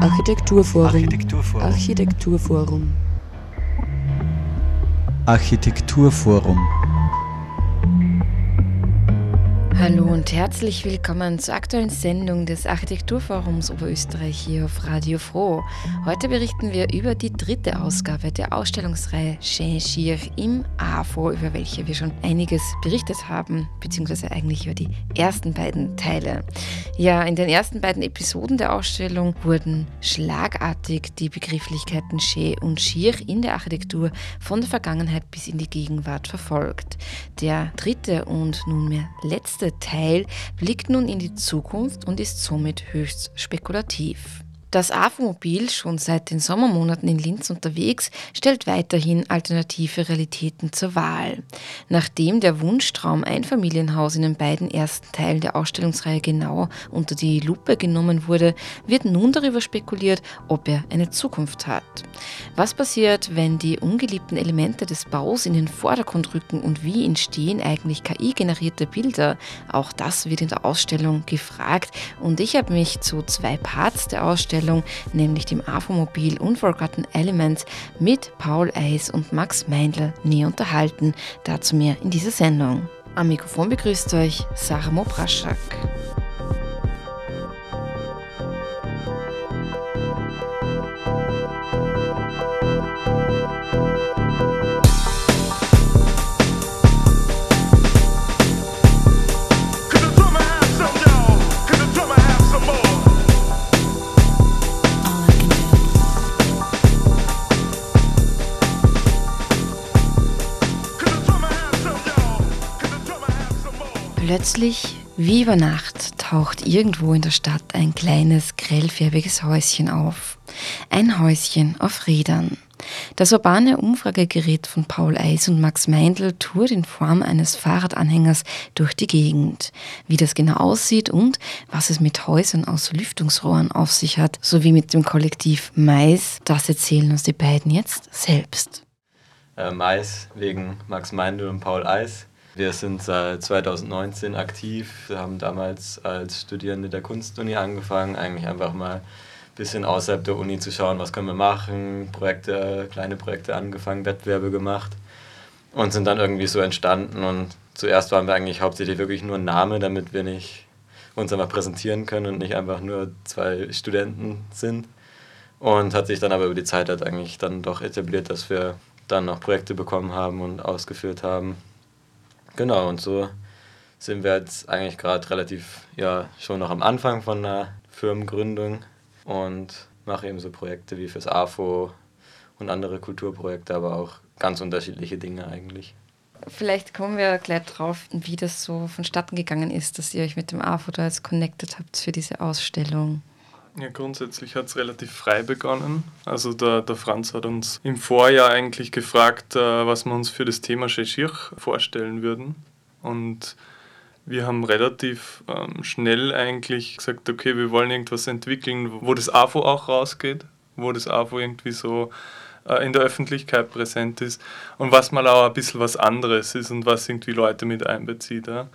Architekturforum. Architekturforum. Architekturforum. Architekturforum. Hallo und herzlich willkommen zur aktuellen Sendung des Architekturforums Oberösterreich hier auf Radio Froh. Heute berichten wir über die dritte Ausgabe der Ausstellungsreihe Chien im AFO, über welche wir schon einiges berichtet haben, beziehungsweise eigentlich über die ersten beiden Teile. Ja, in den ersten beiden Episoden der Ausstellung wurden schlagartig die Begrifflichkeiten Chien und Schier in der Architektur von der Vergangenheit bis in die Gegenwart verfolgt. Der dritte und nunmehr letzte Teil blickt nun in die Zukunft und ist somit höchst spekulativ. Das AFO-Mobil, schon seit den Sommermonaten in Linz unterwegs, stellt weiterhin alternative Realitäten zur Wahl. Nachdem der Wunschtraum Einfamilienhaus in den beiden ersten Teilen der Ausstellungsreihe genau unter die Lupe genommen wurde, wird nun darüber spekuliert, ob er eine Zukunft hat. Was passiert, wenn die ungeliebten Elemente des Baus in den Vordergrund rücken und wie entstehen eigentlich KI-generierte Bilder? Auch das wird in der Ausstellung gefragt und ich habe mich zu zwei Parts der Ausstellung Ausstellung, nämlich dem AFO-Mobil Unforgotten Elements mit Paul Eis und Max Meindl näher unterhalten. Dazu mehr in dieser Sendung. Am Mikrofon begrüßt euch Sarah Mopraschak. Plötzlich, wie über Nacht, taucht irgendwo in der Stadt ein kleines, grellfärbiges Häuschen auf. Ein Häuschen auf Rädern. Das urbane Umfragegerät von Paul Eis und Max Meindl tourt in Form eines Fahrradanhängers durch die Gegend. Wie das genau aussieht und was es mit Häusern aus Lüftungsrohren auf sich hat, sowie mit dem Kollektiv Mais, das erzählen uns die beiden jetzt selbst. Äh, Mais wegen Max Meindl und Paul Eis wir sind seit 2019 aktiv. Wir haben damals als Studierende der Kunstuni angefangen, eigentlich einfach mal ein bisschen außerhalb der Uni zu schauen, was können wir machen, Projekte, kleine Projekte angefangen, Wettbewerbe gemacht und sind dann irgendwie so entstanden. Und zuerst waren wir eigentlich hauptsächlich wirklich nur Name, damit wir nicht uns einfach präsentieren können und nicht einfach nur zwei Studenten sind. Und hat sich dann aber über die Zeit halt eigentlich dann doch etabliert, dass wir dann noch Projekte bekommen haben und ausgeführt haben. Genau, und so sind wir jetzt eigentlich gerade relativ, ja, schon noch am Anfang von einer Firmengründung und mache eben so Projekte wie fürs AFO und andere Kulturprojekte, aber auch ganz unterschiedliche Dinge eigentlich. Vielleicht kommen wir gleich drauf, wie das so vonstatten gegangen ist, dass ihr euch mit dem AFO da jetzt connected habt für diese Ausstellung. Ja, grundsätzlich hat es relativ frei begonnen. Also der, der Franz hat uns im Vorjahr eigentlich gefragt, äh, was wir uns für das Thema Sheshir vorstellen würden. Und wir haben relativ ähm, schnell eigentlich gesagt, okay, wir wollen irgendwas entwickeln, wo das AFO auch rausgeht, wo das AFO irgendwie so äh, in der Öffentlichkeit präsent ist und was mal auch ein bisschen was anderes ist und was irgendwie Leute mit einbezieht. Ja.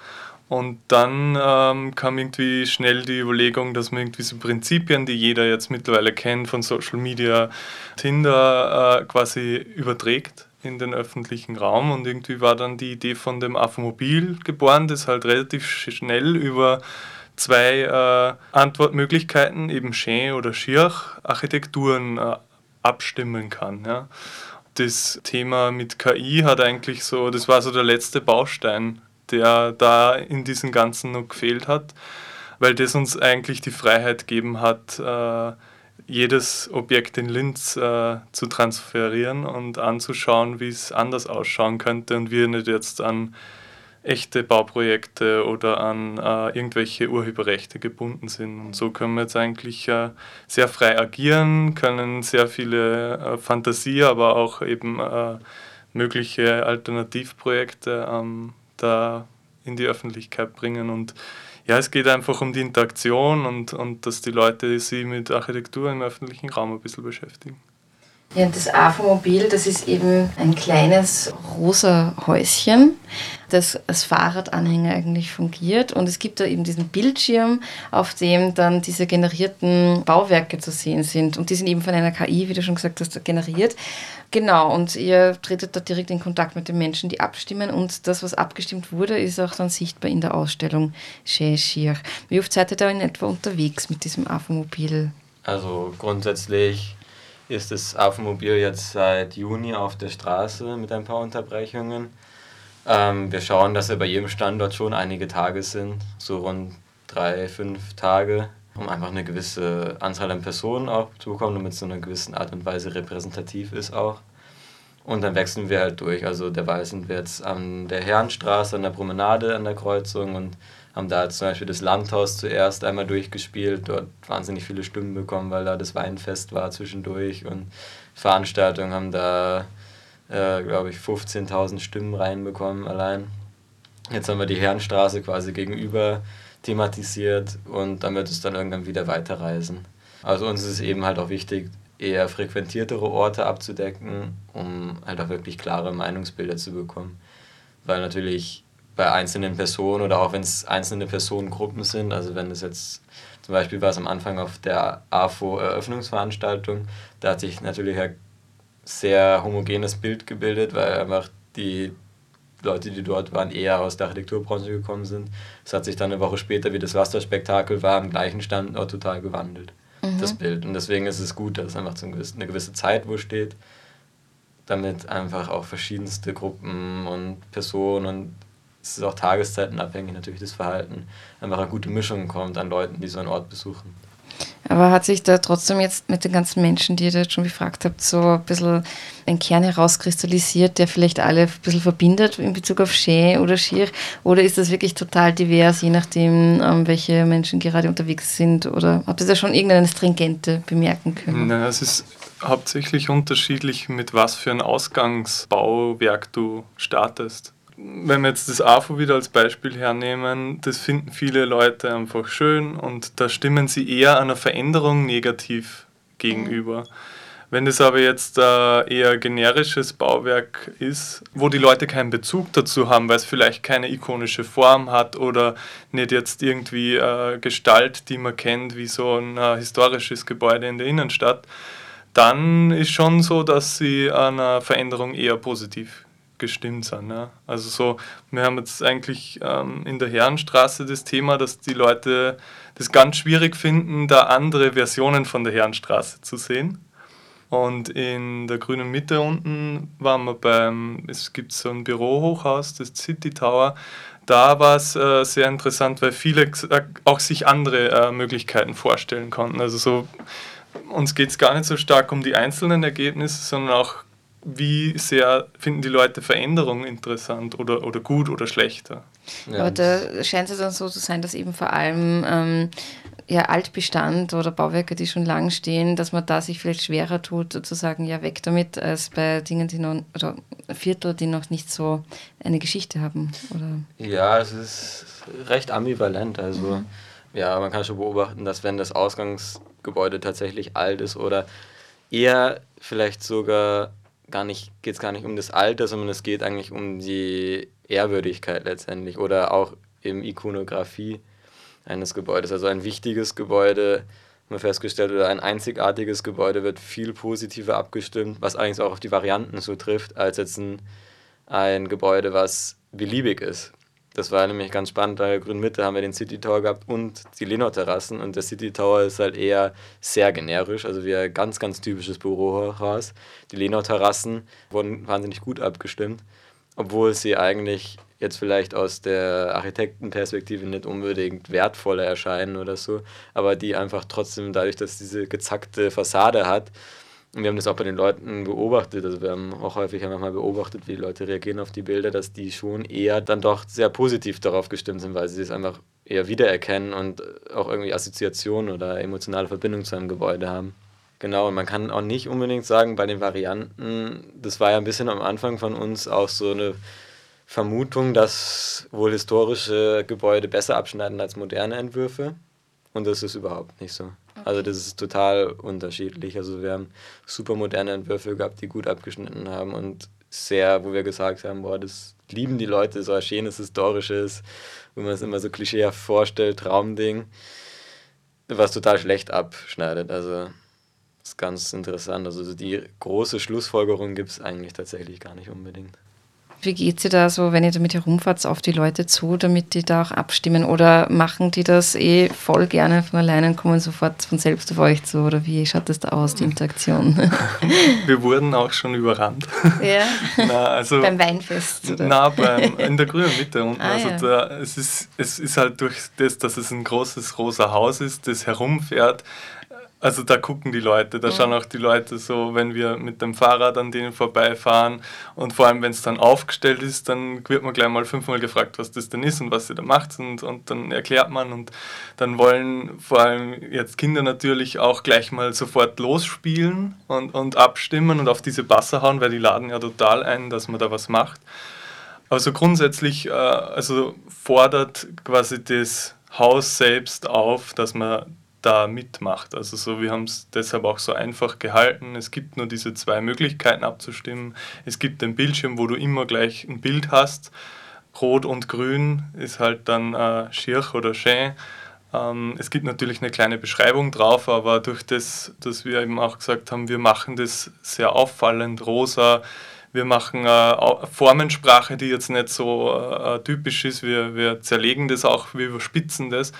Und dann ähm, kam irgendwie schnell die Überlegung, dass man irgendwie so Prinzipien, die jeder jetzt mittlerweile kennt von Social Media, Tinder äh, quasi überträgt in den öffentlichen Raum. Und irgendwie war dann die Idee von dem Afomobil geboren, das halt relativ schnell über zwei äh, Antwortmöglichkeiten, eben Schen oder Schirch, Architekturen äh, abstimmen kann. Ja. Das Thema mit KI hat eigentlich so, das war so der letzte Baustein der da in diesem Ganzen noch gefehlt hat, weil das uns eigentlich die Freiheit gegeben hat, äh, jedes Objekt in Linz äh, zu transferieren und anzuschauen, wie es anders ausschauen könnte und wir nicht jetzt an echte Bauprojekte oder an äh, irgendwelche Urheberrechte gebunden sind. Und so können wir jetzt eigentlich äh, sehr frei agieren, können sehr viele äh, Fantasie, aber auch eben äh, mögliche Alternativprojekte ähm, da in die Öffentlichkeit bringen. Und ja, es geht einfach um die Interaktion und, und dass die Leute sich mit Architektur im öffentlichen Raum ein bisschen beschäftigen. Ja, das AFO-Mobil, das ist eben ein kleines rosa Häuschen, das als Fahrradanhänger eigentlich fungiert. Und es gibt da eben diesen Bildschirm, auf dem dann diese generierten Bauwerke zu sehen sind. Und die sind eben von einer KI, wie du schon gesagt hast, generiert. Genau, und ihr tretet da direkt in Kontakt mit den Menschen, die abstimmen. Und das, was abgestimmt wurde, ist auch dann sichtbar in der Ausstellung Chez. Wie oft seid ihr da in etwa unterwegs mit diesem AFO-Mobil? Also grundsätzlich ist das Affenmobil jetzt seit Juni auf der Straße mit ein paar Unterbrechungen. Ähm, wir schauen, dass wir bei jedem Standort schon einige Tage sind, so rund drei, fünf Tage, um einfach eine gewisse Anzahl an Personen auch zu bekommen, damit es so eine gewisse Art und Weise repräsentativ ist auch. Und dann wechseln wir halt durch. Also derweil sind wir jetzt an der Herrenstraße, an der Promenade, an der Kreuzung und haben da zum Beispiel das Landhaus zuerst einmal durchgespielt, dort wahnsinnig viele Stimmen bekommen, weil da das Weinfest war zwischendurch und Veranstaltungen haben da, äh, glaube ich, 15.000 Stimmen reinbekommen allein. Jetzt haben wir die Herrenstraße quasi gegenüber thematisiert und dann wird es dann irgendwann wieder weiterreisen. Also uns ist es eben halt auch wichtig, eher frequentiertere Orte abzudecken, um halt auch wirklich klare Meinungsbilder zu bekommen. Weil natürlich bei einzelnen Personen oder auch wenn es einzelne Personengruppen sind. Also wenn es jetzt zum Beispiel war es am Anfang auf der AFO-Eröffnungsveranstaltung, da hat sich natürlich ein sehr homogenes Bild gebildet, weil einfach die Leute, die dort waren, eher aus der Architekturbranche gekommen sind. Es hat sich dann eine Woche später, wie das Wasserspektakel war, am gleichen Standort total gewandelt, mhm. das Bild. Und deswegen ist es gut, dass es einfach so eine gewisse Zeit wo steht, damit einfach auch verschiedenste Gruppen und Personen und es ist auch tageszeitenabhängig natürlich das Verhalten, einfach eine gute Mischung kommt an Leuten, die so einen Ort besuchen. Aber hat sich da trotzdem jetzt mit den ganzen Menschen, die ihr da schon befragt habt, so ein bisschen ein Kern herauskristallisiert, der vielleicht alle ein bisschen verbindet in Bezug auf Schä oder Schier? Oder ist das wirklich total divers, je nachdem, ähm, welche Menschen gerade unterwegs sind? Oder habt ihr da schon irgendeine Stringente bemerken können? Nein, es ist hauptsächlich unterschiedlich, mit was für ein Ausgangsbauwerk du startest wenn wir jetzt das AFO wieder als Beispiel hernehmen, das finden viele Leute einfach schön und da stimmen sie eher einer Veränderung negativ gegenüber. Wenn das aber jetzt äh, eher generisches Bauwerk ist, wo die Leute keinen Bezug dazu haben, weil es vielleicht keine ikonische Form hat oder nicht jetzt irgendwie äh, Gestalt, die man kennt, wie so ein äh, historisches Gebäude in der Innenstadt, dann ist schon so, dass sie einer Veränderung eher positiv gestimmt sind. Ja. Also so, wir haben jetzt eigentlich ähm, in der Herrenstraße das Thema, dass die Leute das ganz schwierig finden, da andere Versionen von der Herrenstraße zu sehen. Und in der grünen Mitte unten waren wir beim, es gibt so ein Bürohochhaus, das City Tower. Da war es äh, sehr interessant, weil viele auch sich andere äh, Möglichkeiten vorstellen konnten. Also so, uns geht es gar nicht so stark um die einzelnen Ergebnisse, sondern auch wie sehr finden die Leute Veränderungen interessant oder, oder gut oder schlechter. Ja. Aber da scheint es dann so zu sein, dass eben vor allem ähm, ja, Altbestand oder Bauwerke, die schon lang stehen, dass man da sich vielleicht schwerer tut, zu sagen, ja, weg damit, als bei Dingen, die noch, oder Viertel, die noch nicht so eine Geschichte haben. Oder? Ja, es ist recht ambivalent. Also, mhm. ja, man kann schon beobachten, dass wenn das Ausgangsgebäude tatsächlich alt ist oder eher vielleicht sogar gar nicht, geht es gar nicht um das Alter, sondern es geht eigentlich um die Ehrwürdigkeit letztendlich oder auch im Ikonografie eines Gebäudes. Also ein wichtiges Gebäude, haben wir festgestellt, oder ein einzigartiges Gebäude wird viel positiver abgestimmt, was eigentlich auch auf die Varianten so trifft, als jetzt ein, ein Gebäude, was beliebig ist. Das war nämlich ganz spannend, weil in Grünmitte haben wir den City Tower gehabt und die Lenau-Terrassen und der City Tower ist halt eher sehr generisch, also wie ein ganz, ganz typisches Bürohaus. Die Lenau-Terrassen wurden wahnsinnig gut abgestimmt, obwohl sie eigentlich jetzt vielleicht aus der Architektenperspektive nicht unbedingt wertvoller erscheinen oder so, aber die einfach trotzdem dadurch, dass diese gezackte Fassade hat, und wir haben das auch bei den Leuten beobachtet. Also wir haben auch häufig einfach mal beobachtet, wie die Leute reagieren auf die Bilder, dass die schon eher dann doch sehr positiv darauf gestimmt sind, weil sie es einfach eher wiedererkennen und auch irgendwie Assoziationen oder emotionale Verbindung zu einem Gebäude haben. Genau, und man kann auch nicht unbedingt sagen, bei den Varianten, das war ja ein bisschen am Anfang von uns auch so eine Vermutung, dass wohl historische Gebäude besser abschneiden als moderne Entwürfe. Und das ist überhaupt nicht so. Also das ist total unterschiedlich. Also wir haben super moderne Entwürfe gehabt, die gut abgeschnitten haben und sehr, wo wir gesagt haben, boah, das lieben die Leute, so ein schönes historisches, wo man es immer so klischeehaft vorstellt, Traumding, was total schlecht abschneidet. Also das ist ganz interessant. Also die große Schlussfolgerung gibt es eigentlich tatsächlich gar nicht unbedingt. Wie geht ihr da so, wenn ihr damit herumfahrt, auf die Leute zu, damit die da auch abstimmen? Oder machen die das eh voll gerne von alleine und kommen sofort von selbst auf euch zu? Oder wie schaut das da aus, die Interaktion? Wir wurden auch schon überrannt. Ja. Na, also, beim Weinfest? Oder? Na, beim, in der grünen Mitte unten. Ah, also ja. da, es, ist, es ist halt durch das, dass es ein großes rosa Haus ist, das herumfährt, also da gucken die Leute, da schauen auch die Leute so, wenn wir mit dem Fahrrad an denen vorbeifahren und vor allem, wenn es dann aufgestellt ist, dann wird man gleich mal fünfmal gefragt, was das denn ist und was sie da macht und, und dann erklärt man und dann wollen vor allem jetzt Kinder natürlich auch gleich mal sofort losspielen und, und abstimmen und auf diese Basser hauen, weil die laden ja total ein, dass man da was macht. Also grundsätzlich äh, also fordert quasi das Haus selbst auf, dass man da mitmacht. Also so, wir haben es deshalb auch so einfach gehalten. Es gibt nur diese zwei Möglichkeiten abzustimmen. Es gibt den Bildschirm, wo du immer gleich ein Bild hast. Rot und Grün ist halt dann äh, Schirch oder Schön. Ähm, es gibt natürlich eine kleine Beschreibung drauf, aber durch das, dass wir eben auch gesagt haben, wir machen das sehr auffallend rosa, wir machen äh, Formensprache, die jetzt nicht so äh, typisch ist. Wir, wir zerlegen das auch, wir überspitzen das.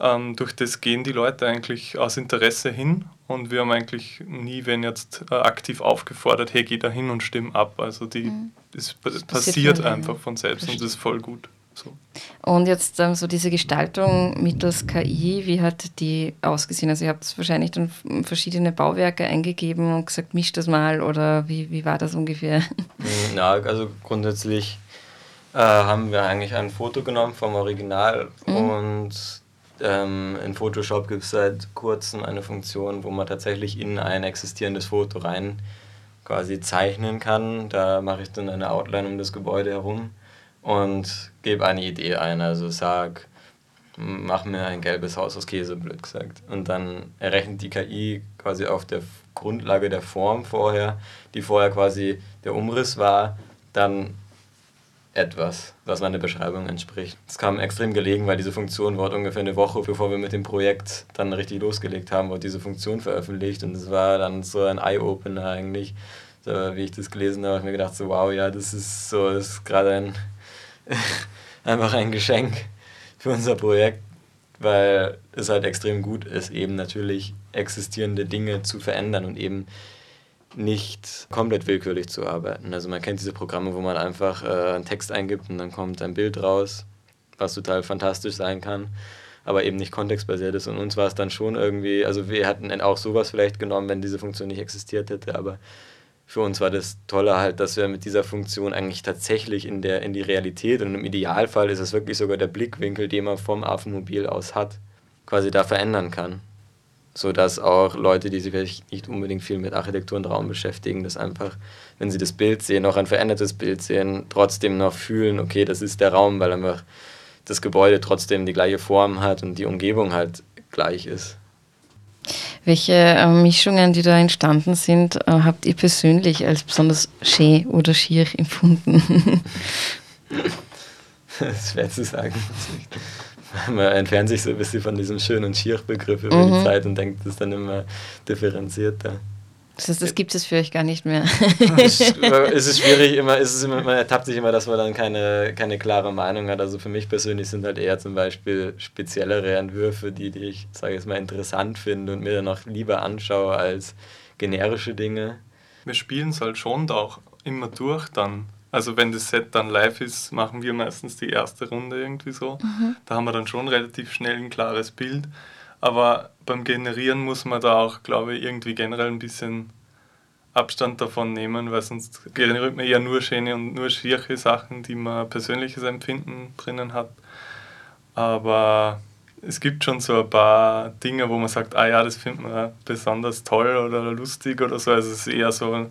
Ähm, durch das gehen die Leute eigentlich aus Interesse hin und wir haben eigentlich nie, wenn jetzt äh, aktiv aufgefordert, hey, geh da hin und stimm ab. Also die, mhm. es passiert, passiert einfach von selbst Verstehe. und das ist voll gut. So. Und jetzt ähm, so diese Gestaltung mittels KI, wie hat die ausgesehen? Also ihr habt wahrscheinlich dann verschiedene Bauwerke eingegeben und gesagt, mischt das mal oder wie, wie war das ungefähr? Ja, also grundsätzlich äh, haben wir eigentlich ein Foto genommen vom Original mhm. und ähm, in Photoshop gibt es seit kurzem eine Funktion, wo man tatsächlich in ein existierendes Foto rein quasi zeichnen kann. Da mache ich dann eine Outline um das Gebäude herum und gebe eine Idee ein. Also sag, mach mir ein gelbes Haus aus Käse, blöd gesagt. Und dann errechnet die KI quasi auf der Grundlage der Form vorher, die vorher quasi der Umriss war, dann etwas, was meiner Beschreibung entspricht. Es kam extrem gelegen, weil diese Funktion wurde ungefähr eine Woche, bevor wir mit dem Projekt dann richtig losgelegt haben, wurde diese Funktion veröffentlicht und es war dann so ein Eye-Opener eigentlich. So, wie ich das gelesen habe, habe ich mir gedacht, so wow, ja, das ist so, das ist gerade ein einfach ein Geschenk für unser Projekt, weil es halt extrem gut ist, eben natürlich existierende Dinge zu verändern und eben nicht komplett willkürlich zu arbeiten. Also man kennt diese Programme, wo man einfach äh, einen Text eingibt und dann kommt ein Bild raus, was total fantastisch sein kann, aber eben nicht kontextbasiert ist. Und uns war es dann schon irgendwie, also wir hätten auch sowas vielleicht genommen, wenn diese Funktion nicht existiert hätte, aber für uns war das Tolle halt, dass wir mit dieser Funktion eigentlich tatsächlich in, der, in die Realität und im Idealfall ist es wirklich sogar der Blickwinkel, den man vom Affenmobil aus hat, quasi da verändern kann sodass auch Leute, die sich vielleicht nicht unbedingt viel mit Architektur und Raum beschäftigen, das einfach, wenn sie das Bild sehen, auch ein verändertes Bild sehen, trotzdem noch fühlen, okay, das ist der Raum, weil einfach das Gebäude trotzdem die gleiche Form hat und die Umgebung halt gleich ist. Welche äh, Mischungen, die da entstanden sind, äh, habt ihr persönlich als besonders schön oder schier empfunden? das ist schwer zu sagen. man entfernt sich so ein bisschen von diesem Schön- und Schier-Begriff über mhm. die Zeit und denkt, das ist dann immer differenzierter. Das heißt, das gibt es für euch gar nicht mehr. es ist schwierig, immer, es ist immer, man ertappt sich immer, dass man dann keine, keine klare Meinung hat. Also für mich persönlich sind halt eher zum Beispiel speziellere Entwürfe, die, die ich, sage ich jetzt mal, interessant finde und mir dann auch lieber anschaue als generische Dinge. Wir spielen es halt schon auch immer durch dann. Also wenn das Set dann live ist, machen wir meistens die erste Runde irgendwie so. Mhm. Da haben wir dann schon relativ schnell ein klares Bild. Aber beim Generieren muss man da auch, glaube ich, irgendwie generell ein bisschen Abstand davon nehmen, weil sonst generiert man eher nur schöne und nur schiere Sachen, die man persönliches Empfinden drinnen hat. Aber es gibt schon so ein paar Dinge, wo man sagt, ah ja, das findet man besonders toll oder lustig oder so. Also es ist eher so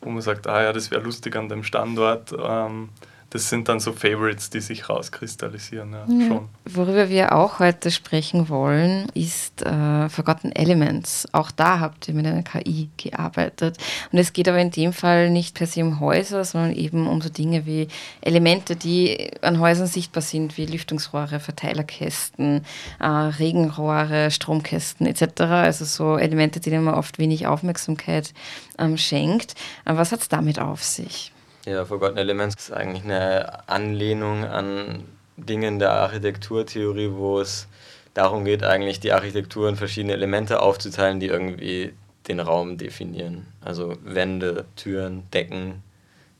wo man sagt, ah ja, das wäre lustig an dem Standort. Ähm, das sind dann so Favorites, die sich rauskristallisieren. Ja, ja. Schon. Worüber wir auch heute sprechen wollen, ist äh, Forgotten Elements. Auch da habt ihr mit einer KI gearbeitet. Und es geht aber in dem Fall nicht per se um Häuser, sondern eben um so Dinge wie Elemente, die an Häusern sichtbar sind, wie Lüftungsrohre, Verteilerkästen, äh, Regenrohre, Stromkästen etc. Also so Elemente, denen man oft wenig Aufmerksamkeit ähm, schenkt. Aber was hat es damit auf sich? Ja, Forgotten Elements ist eigentlich eine Anlehnung an Dinge in der Architekturtheorie, wo es darum geht, eigentlich die Architektur in verschiedene Elemente aufzuteilen, die irgendwie den Raum definieren. Also Wände, Türen, Decken,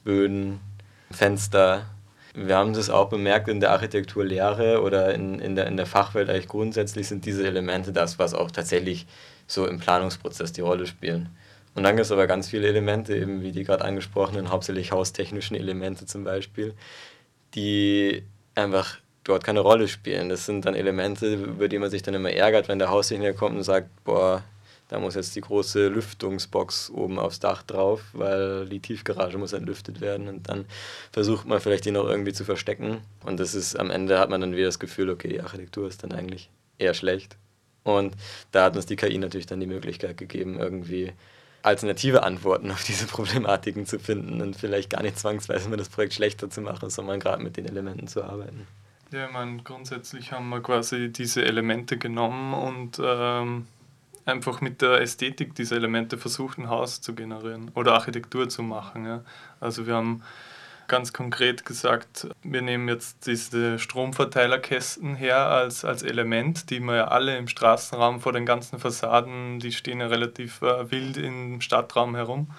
Böden, Fenster. Wir haben das auch bemerkt in der Architekturlehre oder in, in, der, in der Fachwelt eigentlich grundsätzlich sind diese Elemente das, was auch tatsächlich so im Planungsprozess die Rolle spielen. Und dann gibt es aber ganz viele Elemente, eben wie die gerade angesprochenen, hauptsächlich haustechnischen Elemente zum Beispiel, die einfach dort keine Rolle spielen. Das sind dann Elemente, über die man sich dann immer ärgert, wenn der Haustechniker kommt und sagt, boah, da muss jetzt die große Lüftungsbox oben aufs Dach drauf, weil die Tiefgarage muss entlüftet werden. Und dann versucht man vielleicht die noch irgendwie zu verstecken. Und das ist am Ende hat man dann wieder das Gefühl, okay, die Architektur ist dann eigentlich eher schlecht. Und da hat uns die KI natürlich dann die Möglichkeit gegeben, irgendwie alternative Antworten auf diese Problematiken zu finden und vielleicht gar nicht zwangsweise mal das Projekt schlechter zu machen, sondern gerade mit den Elementen zu arbeiten. Ja, ich meine, grundsätzlich haben wir quasi diese Elemente genommen und ähm, einfach mit der Ästhetik dieser Elemente versucht, ein Haus zu generieren oder Architektur zu machen. Ja. Also wir haben ganz konkret gesagt, wir nehmen jetzt diese Stromverteilerkästen her als, als Element, die wir ja alle im Straßenraum vor den ganzen Fassaden, die stehen ja relativ äh, wild im Stadtraum herum.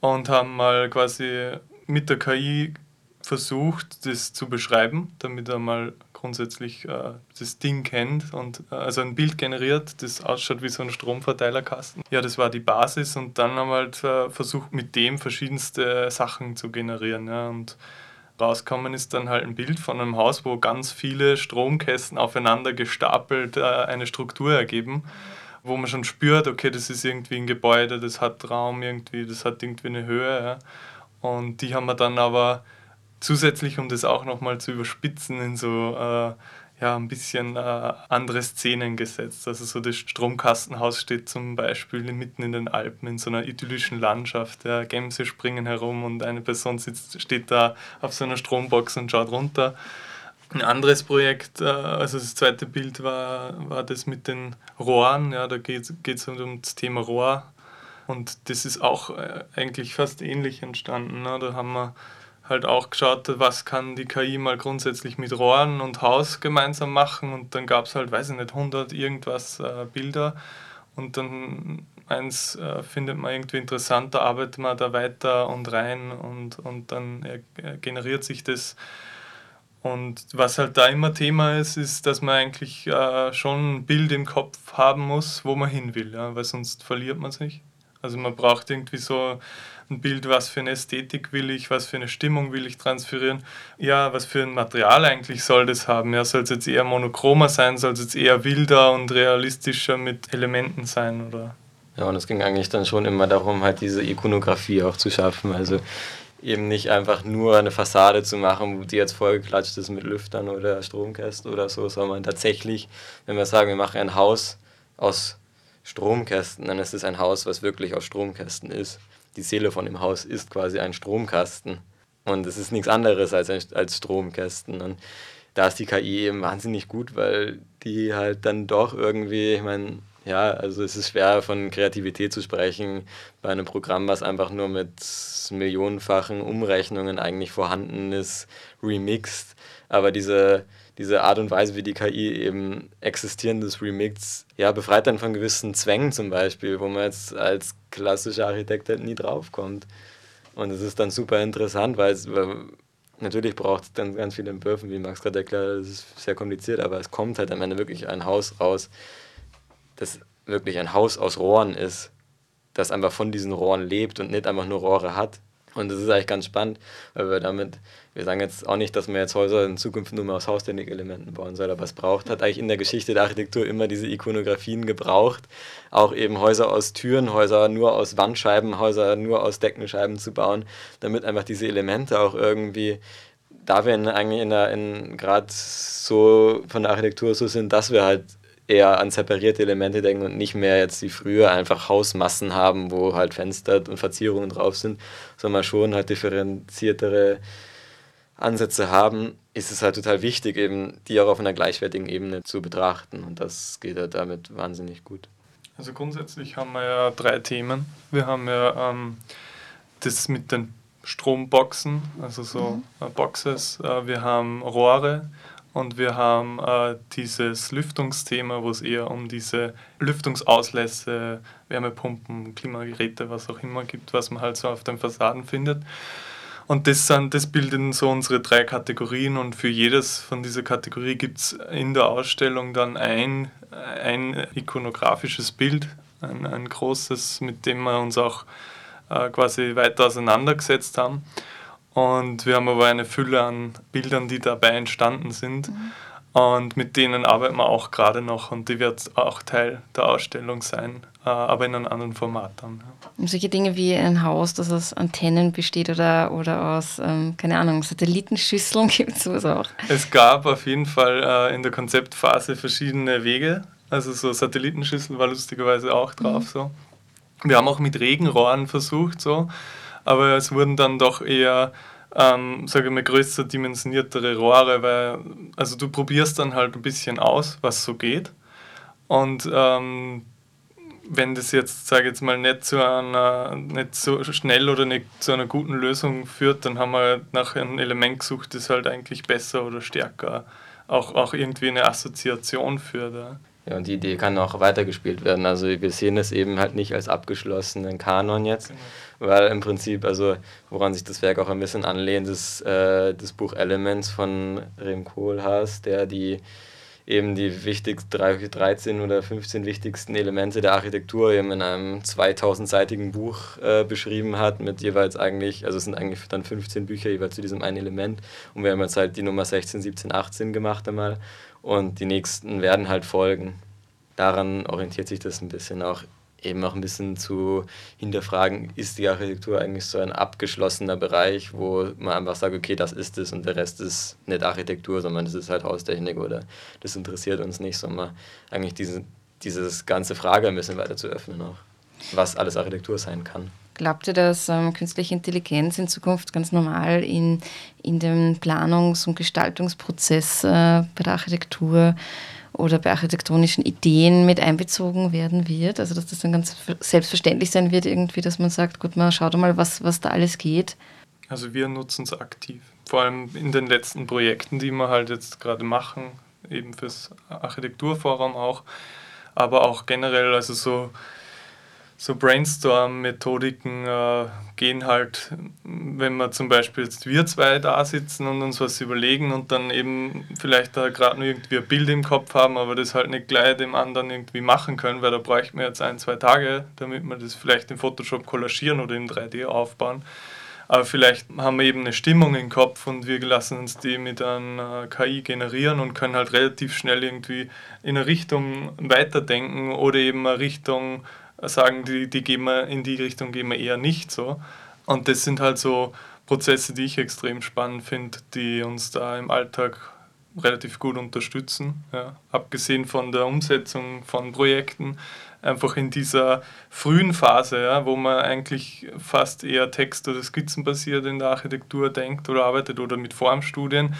Und haben mal quasi mit der KI versucht, das zu beschreiben, damit er mal grundsätzlich äh, das Ding kennt und äh, also ein Bild generiert, das ausschaut wie so ein Stromverteilerkasten. Ja, das war die Basis und dann haben wir halt äh, versucht, mit dem verschiedenste Sachen zu generieren. Ja, und rauskommen ist dann halt ein Bild von einem Haus, wo ganz viele Stromkästen aufeinander gestapelt äh, eine Struktur ergeben wo man schon spürt, okay, das ist irgendwie ein Gebäude, das hat Raum irgendwie, das hat irgendwie eine Höhe. Ja. Und die haben wir dann aber zusätzlich, um das auch nochmal zu überspitzen, in so äh, ja, ein bisschen äh, andere Szenen gesetzt. Also so das Stromkastenhaus steht zum Beispiel mitten in den Alpen in so einer idyllischen Landschaft. Ja, Gämse springen herum und eine Person sitzt, steht da auf so einer Strombox und schaut runter. Ein anderes Projekt, äh, also das zweite Bild war, war das mit den Rohren. Ja, da geht es um das Thema Rohr. Und das ist auch äh, eigentlich fast ähnlich entstanden. Ne? Da haben wir halt auch geschaut, was kann die KI mal grundsätzlich mit Rohren und Haus gemeinsam machen und dann gab es halt, weiß ich nicht, 100 irgendwas äh, Bilder und dann eins äh, findet man irgendwie interessant, da arbeitet man da weiter und rein und, und dann äh, generiert sich das. Und was halt da immer Thema ist, ist, dass man eigentlich äh, schon ein Bild im Kopf haben muss, wo man hin will, ja? weil sonst verliert man sich. Also man braucht irgendwie so ein Bild, was für eine Ästhetik will ich, was für eine Stimmung will ich transferieren. Ja, was für ein Material eigentlich soll das haben? Ja, soll es jetzt eher monochromer sein, soll es jetzt eher wilder und realistischer mit Elementen sein oder? Ja, und es ging eigentlich dann schon immer darum, halt diese Ikonografie auch zu schaffen. Also eben nicht einfach nur eine Fassade zu machen, die jetzt vollgeklatscht ist mit Lüftern oder Stromkästen oder so, sondern tatsächlich, wenn wir sagen, wir machen ein Haus aus Stromkästen, dann ist es ein Haus, was wirklich aus Stromkästen ist die Seele von dem Haus ist quasi ein Stromkasten. Und es ist nichts anderes als, ein, als Stromkästen. Und da ist die KI eben wahnsinnig gut, weil die halt dann doch irgendwie, ich meine, ja, also es ist schwer von Kreativität zu sprechen bei einem Programm, was einfach nur mit millionenfachen Umrechnungen eigentlich vorhanden ist, remixed. Aber diese, diese Art und Weise, wie die KI eben existierendes Remix, ja, befreit dann von gewissen Zwängen zum Beispiel, wo man jetzt als klassischer Architekt halt nie draufkommt. Und es ist dann super interessant, weil es natürlich braucht es dann ganz viele Entwürfe, wie Max gerade erklärt es ist sehr kompliziert, aber es kommt halt am Ende wirklich ein Haus raus, das wirklich ein Haus aus Rohren ist, das einfach von diesen Rohren lebt und nicht einfach nur Rohre hat. Und das ist eigentlich ganz spannend, weil wir damit, wir sagen jetzt auch nicht, dass man jetzt Häuser in Zukunft nur mehr aus Haustechnikelementen bauen soll, aber es braucht, hat eigentlich in der Geschichte der Architektur immer diese Ikonografien gebraucht, auch eben Häuser aus Türen, Häuser nur aus Wandscheiben, Häuser nur aus Deckenscheiben zu bauen, damit einfach diese Elemente auch irgendwie da wir in, eigentlich in, in gerade so von der Architektur so sind, dass wir halt eher an separierte Elemente denken und nicht mehr jetzt wie früher einfach Hausmassen haben, wo halt Fenster und Verzierungen drauf sind, sondern schon halt differenziertere Ansätze haben, ist es halt total wichtig, eben die auch auf einer gleichwertigen Ebene zu betrachten. Und das geht halt damit wahnsinnig gut. Also grundsätzlich haben wir ja drei Themen. Wir haben ja ähm, das mit den Stromboxen, also so mhm. Boxes. Äh, wir haben Rohre und wir haben äh, dieses Lüftungsthema, wo es eher um diese Lüftungsauslässe, Wärmepumpen, Klimageräte, was auch immer gibt, was man halt so auf den Fassaden findet. Und das, sind, das bilden so unsere drei Kategorien und für jedes von dieser Kategorie gibt es in der Ausstellung dann ein, ein ikonografisches Bild, ein, ein großes, mit dem wir uns auch äh, quasi weiter auseinandergesetzt haben. Und wir haben aber eine Fülle an Bildern, die dabei entstanden sind. Mhm. Und mit denen arbeiten wir auch gerade noch und die wird auch Teil der Ausstellung sein, äh, aber in einem anderen Format dann. Ja. Solche Dinge wie ein Haus, das aus Antennen besteht oder, oder aus, ähm, keine Ahnung, Satellitenschüsseln gibt es sowas auch. Es gab auf jeden Fall äh, in der Konzeptphase verschiedene Wege. Also so Satellitenschüssel war lustigerweise auch drauf mhm. so. Wir haben auch mit Regenrohren versucht so aber es wurden dann doch eher, ähm, sage ich mal, größer dimensioniertere Rohre, weil also du probierst dann halt ein bisschen aus, was so geht. Und ähm, wenn das jetzt, sage ich jetzt mal, nicht zu einer, nicht so schnell oder nicht zu einer guten Lösung führt, dann haben wir nach einem Element gesucht, das halt eigentlich besser oder stärker auch, auch irgendwie eine Assoziation führt. Ja. Ja, und die Idee kann auch weitergespielt werden. Also wir sehen es eben halt nicht als abgeschlossenen Kanon jetzt, genau. weil im Prinzip, also woran sich das Werk auch ein bisschen anlehnt, ist äh, das Buch Elements von Rem Koolhaas, der die eben die wichtigsten 13 oder 15 wichtigsten Elemente der Architektur eben in einem 2000-seitigen Buch äh, beschrieben hat, mit jeweils eigentlich, also es sind eigentlich dann 15 Bücher jeweils zu diesem einen Element. Und wir haben jetzt halt die Nummer 16, 17, 18 gemacht einmal und die nächsten werden halt folgen. Daran orientiert sich das ein bisschen auch eben auch ein bisschen zu hinterfragen, ist die Architektur eigentlich so ein abgeschlossener Bereich, wo man einfach sagt, okay, das ist es und der Rest ist nicht Architektur, sondern das ist halt Haustechnik oder das interessiert uns nicht, sondern eigentlich diese, dieses ganze Frage ein bisschen weiter zu öffnen auch, was alles Architektur sein kann. Glaubt ihr, dass ähm, künstliche Intelligenz in Zukunft ganz normal in, in den Planungs- und Gestaltungsprozess äh, bei der Architektur oder bei architektonischen Ideen mit einbezogen werden wird. Also dass das dann ganz selbstverständlich sein wird, irgendwie, dass man sagt, gut, mal schaut mal, was, was da alles geht. Also wir nutzen es aktiv. Vor allem in den letzten Projekten, die wir halt jetzt gerade machen, eben fürs Architekturforum auch, aber auch generell, also so so Brainstorm-Methodiken äh, gehen halt, wenn wir zum Beispiel jetzt wir zwei da sitzen und uns was überlegen und dann eben vielleicht da gerade nur irgendwie ein Bild im Kopf haben, aber das halt nicht gleich dem anderen irgendwie machen können, weil da bräuchten wir jetzt ein, zwei Tage, damit wir das vielleicht in Photoshop kollagieren oder in 3D aufbauen. Aber vielleicht haben wir eben eine Stimmung im Kopf und wir lassen uns die mit einer äh, KI generieren und können halt relativ schnell irgendwie in eine Richtung weiterdenken oder eben eine Richtung sagen, die, die gehen wir, in die Richtung gehen wir eher nicht so. Und das sind halt so Prozesse, die ich extrem spannend finde, die uns da im Alltag relativ gut unterstützen. Ja. Abgesehen von der Umsetzung von Projekten, einfach in dieser frühen Phase, ja, wo man eigentlich fast eher text- oder skizzenbasiert in der Architektur denkt oder arbeitet oder mit Formstudien,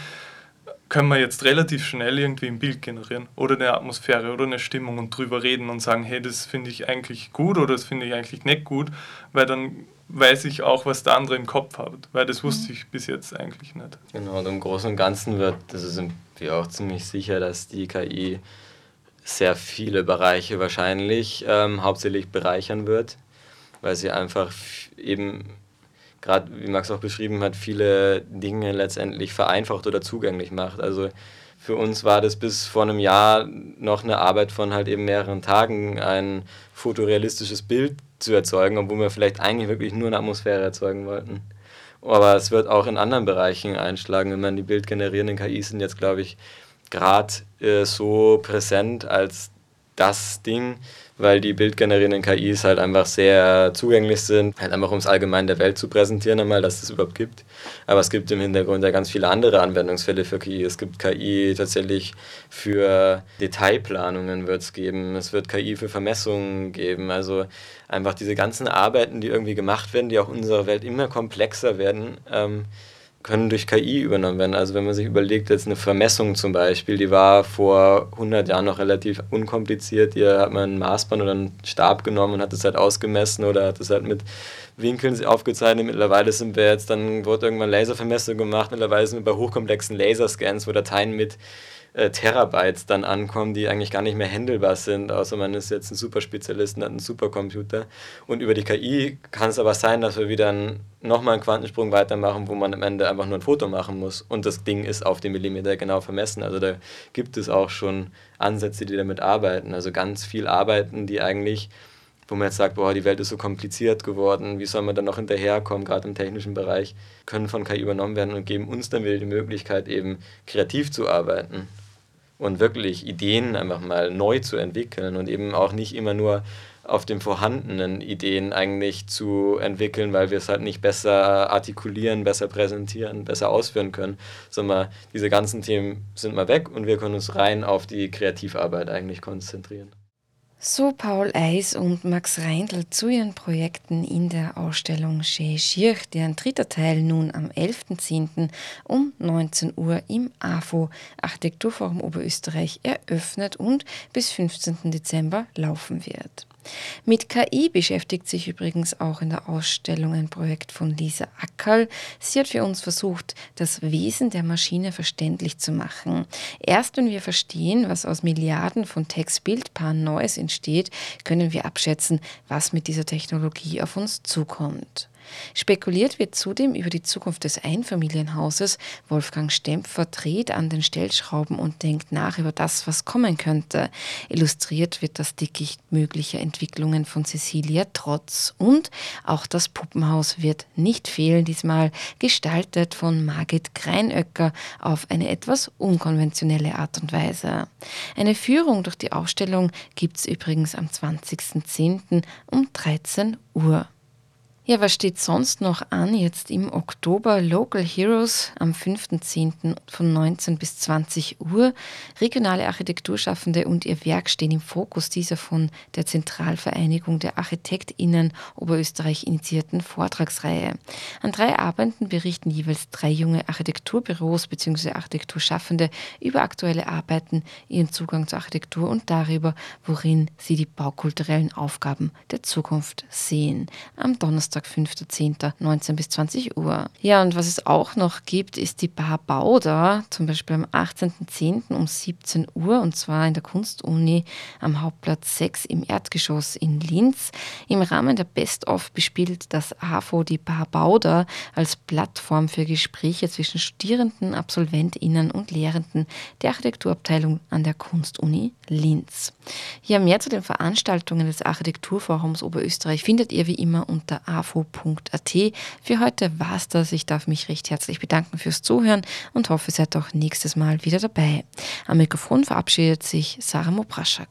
können wir jetzt relativ schnell irgendwie ein Bild generieren oder eine Atmosphäre oder eine Stimmung und drüber reden und sagen, hey, das finde ich eigentlich gut oder das finde ich eigentlich nicht gut, weil dann weiß ich auch, was der andere im Kopf hat, weil das wusste ich bis jetzt eigentlich nicht. Genau, und im Großen und Ganzen wird, also sind wir auch ziemlich sicher, dass die KI sehr viele Bereiche wahrscheinlich ähm, hauptsächlich bereichern wird, weil sie einfach eben gerade wie Max auch beschrieben hat, viele Dinge letztendlich vereinfacht oder zugänglich macht. Also für uns war das bis vor einem Jahr noch eine Arbeit von halt eben mehreren Tagen, ein fotorealistisches Bild zu erzeugen, obwohl wir vielleicht eigentlich wirklich nur eine Atmosphäre erzeugen wollten. Aber es wird auch in anderen Bereichen einschlagen. Wenn man die bildgenerierenden KIs sind jetzt, glaube ich, gerade äh, so präsent als das Ding, weil die bildgenerierenden KIs halt einfach sehr zugänglich sind, halt einfach um es allgemein der Welt zu präsentieren einmal, dass es überhaupt gibt. Aber es gibt im Hintergrund ja ganz viele andere Anwendungsfälle für KI. Es gibt KI tatsächlich für Detailplanungen wird es geben, es wird KI für Vermessungen geben, also einfach diese ganzen Arbeiten, die irgendwie gemacht werden, die auch in unserer Welt immer komplexer werden, ähm, können durch KI übernommen werden. Also wenn man sich überlegt, jetzt eine Vermessung zum Beispiel, die war vor 100 Jahren noch relativ unkompliziert. Hier hat man ein Maßband oder einen Stab genommen und hat es halt ausgemessen oder hat es halt mit Winkeln aufgezeichnet. Mittlerweile sind wir jetzt, dann wurde irgendwann Laservermessung gemacht. Mittlerweile sind wir bei hochkomplexen Laserscans, wo Dateien mit äh, Terabytes dann ankommen, die eigentlich gar nicht mehr handelbar sind, außer man ist jetzt ein Superspezialist und hat einen Supercomputer. Und über die KI kann es aber sein, dass wir wieder nochmal einen Quantensprung weitermachen, wo man am Ende einfach nur ein Foto machen muss und das Ding ist auf den Millimeter genau vermessen. Also da gibt es auch schon Ansätze, die damit arbeiten. Also ganz viel arbeiten, die eigentlich wo man jetzt sagt, boah, die Welt ist so kompliziert geworden, wie soll man dann noch hinterherkommen, gerade im technischen Bereich, können von KI übernommen werden und geben uns dann wieder die Möglichkeit, eben kreativ zu arbeiten und wirklich Ideen einfach mal neu zu entwickeln und eben auch nicht immer nur auf den vorhandenen Ideen eigentlich zu entwickeln, weil wir es halt nicht besser artikulieren, besser präsentieren, besser ausführen können, sondern diese ganzen Themen sind mal weg und wir können uns rein auf die Kreativarbeit eigentlich konzentrieren. So Paul Eis und Max Reindl zu ihren Projekten in der Ausstellung Chez Schirch, deren dritter Teil nun am 11.10. um 19 Uhr im AFO Architekturforum Oberösterreich eröffnet und bis 15. Dezember laufen wird. Mit KI beschäftigt sich übrigens auch in der Ausstellung ein Projekt von Lisa Ackerl. Sie hat für uns versucht, das Wesen der Maschine verständlich zu machen. Erst wenn wir verstehen, was aus Milliarden von Textbildpaaren Neues entsteht, können wir abschätzen, was mit dieser Technologie auf uns zukommt. Spekuliert wird zudem über die Zukunft des Einfamilienhauses. Wolfgang Stempfer dreht an den Stellschrauben und denkt nach über das, was kommen könnte. Illustriert wird das Dickicht möglicher Entwicklungen von Cecilia Trotz. Und auch das Puppenhaus wird nicht fehlen, diesmal gestaltet von Margit Kreinöcker auf eine etwas unkonventionelle Art und Weise. Eine Führung durch die Ausstellung gibt es übrigens am 20.10. um 13 Uhr. Ja, was steht sonst noch an jetzt im Oktober? Local Heroes am 5.10. von 19 bis 20 Uhr. Regionale Architekturschaffende und ihr Werk stehen im Fokus dieser von der Zentralvereinigung der ArchitektInnen Oberösterreich initiierten Vortragsreihe. An drei Abenden berichten jeweils drei junge Architekturbüros bzw. Architekturschaffende über aktuelle Arbeiten, ihren Zugang zur Architektur und darüber, worin sie die baukulturellen Aufgaben der Zukunft sehen. Am Donnerstag Donnerstag, 5.10., 19 bis 20 Uhr. Ja, und was es auch noch gibt, ist die Bar Bauda, zum Beispiel am 18.10. um 17 Uhr, und zwar in der Kunstuni am Hauptplatz 6 im Erdgeschoss in Linz. Im Rahmen der Best-of bespielt das AFO die Bar Bauda als Plattform für Gespräche zwischen Studierenden, AbsolventInnen und Lehrenden der Architekturabteilung an der Kunstuni Linz. Ja, mehr zu den Veranstaltungen des Architekturforums Oberösterreich findet ihr wie immer unter AFO afo.at. Für heute war es das. Ich darf mich recht herzlich bedanken fürs Zuhören und hoffe, ihr seid auch nächstes Mal wieder dabei. Am Mikrofon verabschiedet sich Sarah Mopraschak.